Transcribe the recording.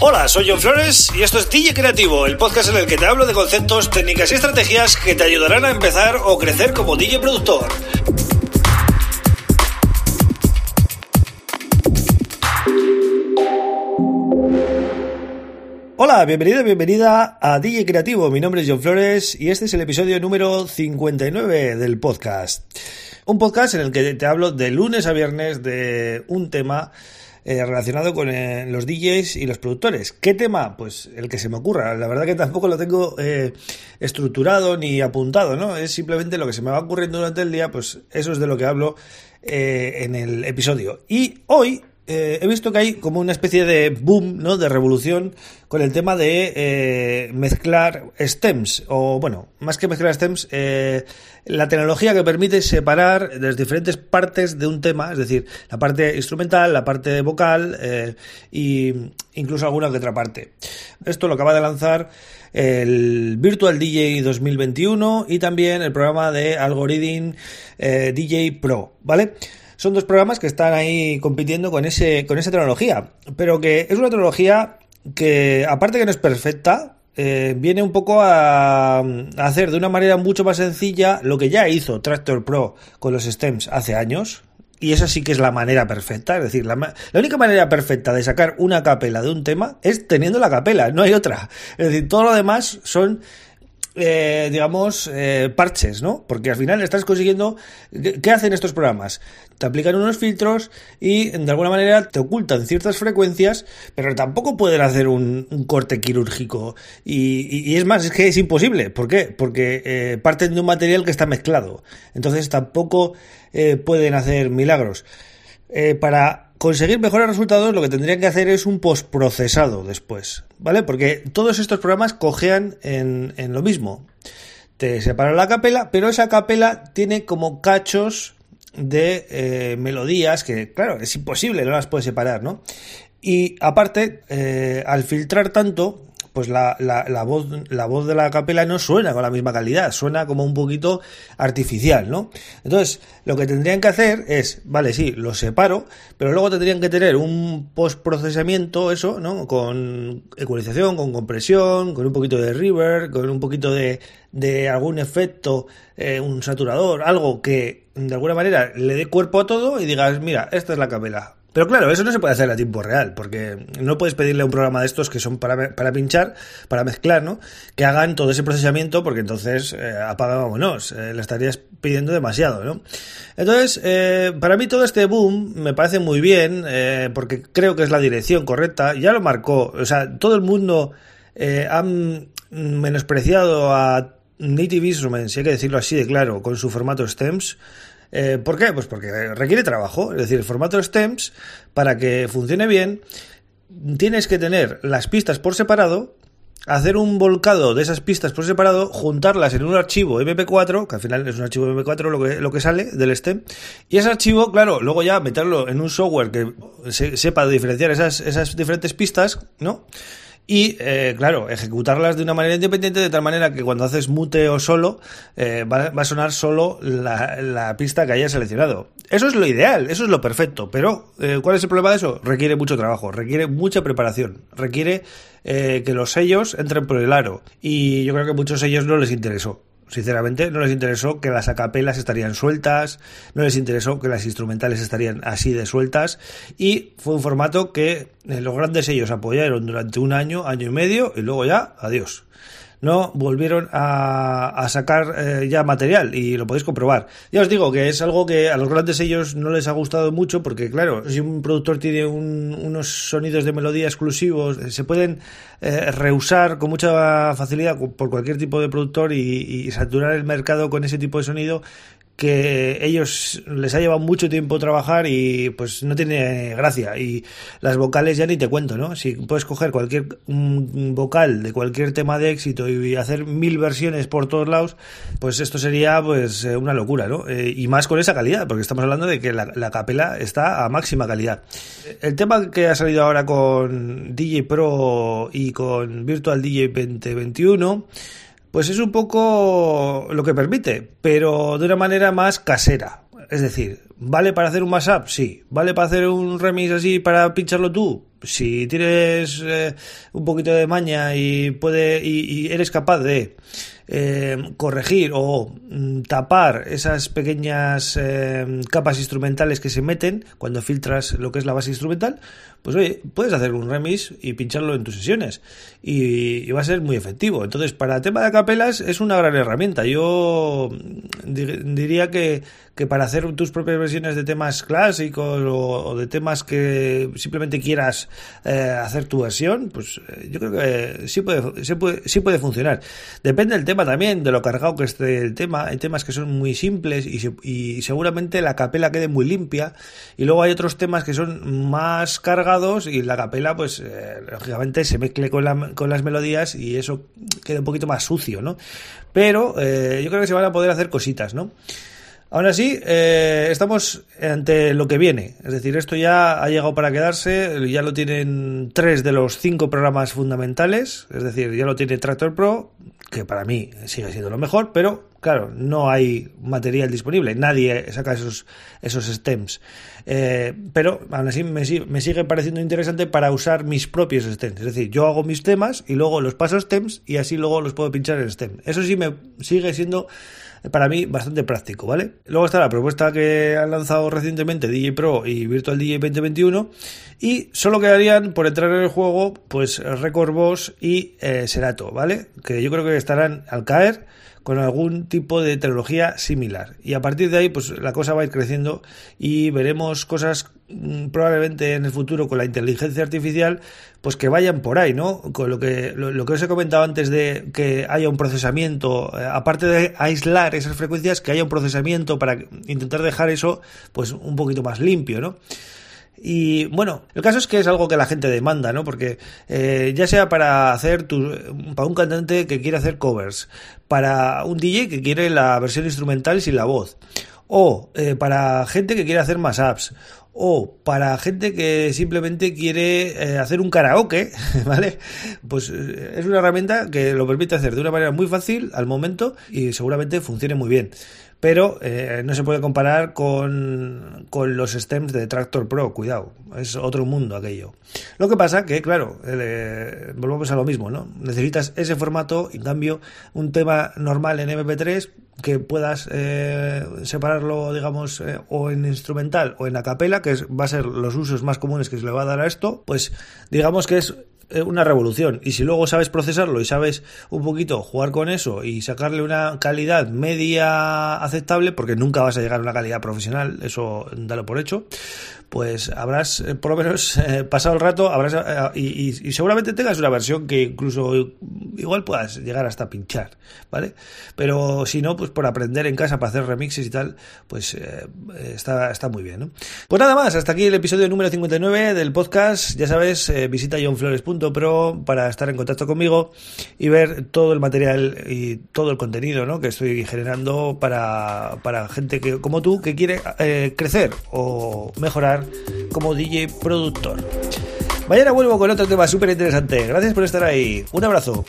Hola, soy John Flores y esto es DJ Creativo, el podcast en el que te hablo de conceptos, técnicas y estrategias que te ayudarán a empezar o crecer como DJ productor. Hola, bienvenido, bienvenida a DJ Creativo. Mi nombre es John Flores y este es el episodio número 59 del podcast. Un podcast en el que te hablo de lunes a viernes de un tema eh, relacionado con eh, los DJs y los productores. ¿Qué tema? Pues el que se me ocurra. La verdad que tampoco lo tengo eh, estructurado ni apuntado, ¿no? Es simplemente lo que se me va ocurriendo durante el día, pues eso es de lo que hablo en el episodio. Y hoy eh, he visto que hay como una especie de boom, ¿no? De revolución con el tema de eh, mezclar stems, o bueno, más que mezclar stems, eh, la tecnología que permite separar las diferentes partes de un tema, es decir, la parte instrumental, la parte vocal e incluso alguna que otra parte. Esto lo acaba de lanzar el Virtual DJ 2021 y también el programa de Algorithm DJ Pro, ¿vale? Son dos programas que están ahí compitiendo con, ese, con esa tecnología, pero que es una tecnología que, aparte que no es perfecta, eh, viene un poco a, hacer de una manera mucho más sencilla lo que ya hizo Tractor Pro con los stems hace años. Y esa sí que es la manera perfecta. Es decir, la, la, única manera perfecta de sacar una capela de un tema es teniendo la capela, no hay otra. Es decir, todo lo demás son eh, digamos, eh, parches, ¿no? Porque al final estás consiguiendo... ¿Qué hacen estos programas? Te aplican unos filtros y de alguna manera te ocultan ciertas frecuencias, pero tampoco pueden hacer un, corte quirúrgico. Y, es más, es que es imposible. ¿Por qué? Porque eh, parten de un material que está mezclado. Entonces tampoco pueden hacer milagros. para conseguir mejores resultados lo que tendrían que hacer es un postprocesado después, ¿vale? Porque todos estos programas cojean en, lo mismo. Te separan la capela, pero esa capela tiene como cachos de eh, melodías que, claro, es imposible, no las puedes separar, ¿no? Y aparte, eh, al filtrar tanto, pues la, la, la, voz, la voz de la capela no suena con la misma calidad, suena como un poquito artificial, ¿no? Entonces, lo que tendrían que hacer es, vale, sí, lo separo, pero luego tendrían que tener un postprocesamiento, eso, ¿no? Con ecualización, con compresión, con un poquito de reverb, con un poquito de, de algún efecto, eh, un saturador, algo que de alguna manera le dé cuerpo a todo y digas, mira, esta es la capela pero claro, eso no se puede hacer a tiempo real, porque no puedes pedirle a un programa de estos que son para, para pinchar, para mezclar, ¿no? Que hagan todo ese procesamiento, porque entonces eh, apaga, vámonos, eh, le estarías pidiendo demasiado, ¿no? Entonces, eh, para mí todo este boom me parece muy bien, eh, porque creo que es la dirección correcta, ya lo marcó, o sea, todo el mundo eh, ha menospreciado a Native Instruments, si hay que decirlo así de claro, con su formato STEMS, eh, ¿Por qué? Pues porque requiere trabajo. Es decir, el formato STEMS, para que funcione bien, tienes que tener las pistas por separado, hacer un volcado de esas pistas por separado, juntarlas en un archivo MP4, que al final es un archivo MP4 lo que, lo que sale del STEM, y ese archivo, claro, luego ya meterlo en un software que sepa diferenciar esas, esas diferentes pistas, ¿no? Y, eh, claro, ejecutarlas de una manera independiente de tal manera que cuando haces mute o solo eh, va, a sonar solo la, pista que hayas seleccionado. Eso es lo ideal, eso es lo perfecto, pero eh, ¿cuál es el problema de eso? Requiere mucho trabajo, requiere mucha preparación, requiere que los sellos entren por el aro y yo creo que a muchos sellos no les interesó. Sinceramente, no les interesó que las acapelas estarían sueltas, no les interesó que las instrumentales estarían así de sueltas y fue un formato que eh, los grandes sellos apoyaron durante un año, año y medio y luego ya, adiós no volvieron a, sacar eh, ya material y lo podéis comprobar. Ya os digo que es algo que a los grandes sellos no les ha gustado mucho porque, claro, si un productor tiene unos sonidos de melodía exclusivos, eh, se pueden eh, reusar con mucha facilidad por cualquier tipo de productor y, saturar el mercado con ese tipo de sonido que ellos les ha llevado mucho tiempo trabajar y pues no tiene gracia y las vocales ya ni te cuento, ¿no? Si puedes coger cualquier vocal de cualquier tema de éxito y hacer mil versiones por todos lados, pues esto sería pues eh, una locura, ¿no? Eh, y más con esa calidad, porque estamos hablando de que la, la capela está a máxima calidad. El tema que ha salido ahora con DJ Pro y con Virtual DJ 2021 pues es un poco lo que permite, pero de una manera más casera. Es decir, ¿Vale para hacer un mashup? Sí. ¿Vale para hacer un remix así para pincharlo tú? Si tienes eh, un poquito de maña y puede y, eres capaz de eh, corregir o mm, tapar esas pequeñas eh, capas instrumentales que se meten cuando filtras lo que es la base instrumental, pues oye, puedes hacer un remix y pincharlo en tus sesiones y, va a ser muy efectivo. Entonces, para el tema de capelas es una gran herramienta. Yo diría que, que para hacer tus propias versiones de temas clásicos o, de temas que simplemente quieras eh, hacer tu versión, pues eh, yo creo que sí puede, sí puede, sí puede funcionar. Depende del tema también, de lo cargado que esté el tema. Hay temas que son muy simples y, y seguramente la capela quede muy limpia. Y luego hay otros temas que son más cargados y la capela, pues eh, lógicamente se mezcle con, las melodías y eso queda un poquito más sucio, ¿no? Pero eh, yo creo que se van a poder hacer cositas, ¿no? Aún así, eh, estamos ante lo que viene. Es decir, esto ya ha llegado para quedarse. Ya lo tienen tres de los cinco programas fundamentales. Es decir, ya lo tiene Tractor Pro, que para mí sigue siendo lo mejor, pero claro, no hay material disponible. Nadie saca esos, esos stems. Eh, pero aún así me, me, sigue pareciendo interesante para usar mis propios stems. Es decir, yo hago mis temas y luego los paso stems y así luego los puedo pinchar en stem. Eso sí me sigue siendo para mí bastante práctico, ¿vale? Luego está la propuesta que han lanzado recientemente DJ Pro y Virtual DJ 2021 y solo quedarían por entrar en el juego pues Record Boss y eh, Serato, ¿vale? Que yo creo que estarán al caer con algún tipo de tecnología similar. Y a partir de ahí, pues la cosa va a ir creciendo y veremos cosas mm, probablemente en el futuro con la inteligencia artificial, pues que vayan por ahí, ¿no? Con lo que, lo, que os he comentado antes de que haya un procesamiento, eh, aparte de aislar esas frecuencias, que haya un procesamiento para intentar dejar eso, pues un poquito más limpio, ¿no? Y bueno, el caso es que es algo que la gente demanda, ¿no? Porque eh, ya sea para hacer tu, para un cantante que quiere hacer covers, para un DJ que quiere la versión instrumental sin la voz, o eh, para gente que quiere hacer más apps, o para gente que simplemente quiere eh, hacer un karaoke, ¿vale? Pues es una herramienta que lo permite hacer de una manera muy fácil al momento y seguramente funcione muy bien pero eh, no se puede comparar con, los stems de Tractor Pro, cuidado, es otro mundo aquello. Lo que pasa que, claro, eh, volvemos a lo mismo, ¿no? Necesitas ese formato, en cambio, un tema normal en MP3 que puedas eh, separarlo, digamos, o en instrumental o en acapela, que va a ser los usos más comunes que se le va a dar a esto, pues digamos que es eh, una revolución. Y si luego sabes procesarlo y sabes un poquito jugar con eso y sacarle una calidad media aceptable, porque nunca vas a llegar a una calidad profesional, eso dalo por hecho, pues habrás eh, por lo menos eh, pasado el rato habrás, y, seguramente tengas una versión que incluso igual puedas llegar hasta pinchar, ¿vale? Pero si no, pues por aprender en casa para hacer remixes y tal, pues está, está muy bien, ¿no? Pues nada más, hasta aquí el episodio número 59 del podcast. Ya sabes, visita johnflores.com Pro para estar en contacto conmigo y ver todo el material y todo el contenido ¿no? que estoy generando para, para gente que, como tú que quiere eh, crecer o mejorar como DJ productor. Mañana vuelvo con otro tema súper interesante. Gracias por estar ahí. Un abrazo.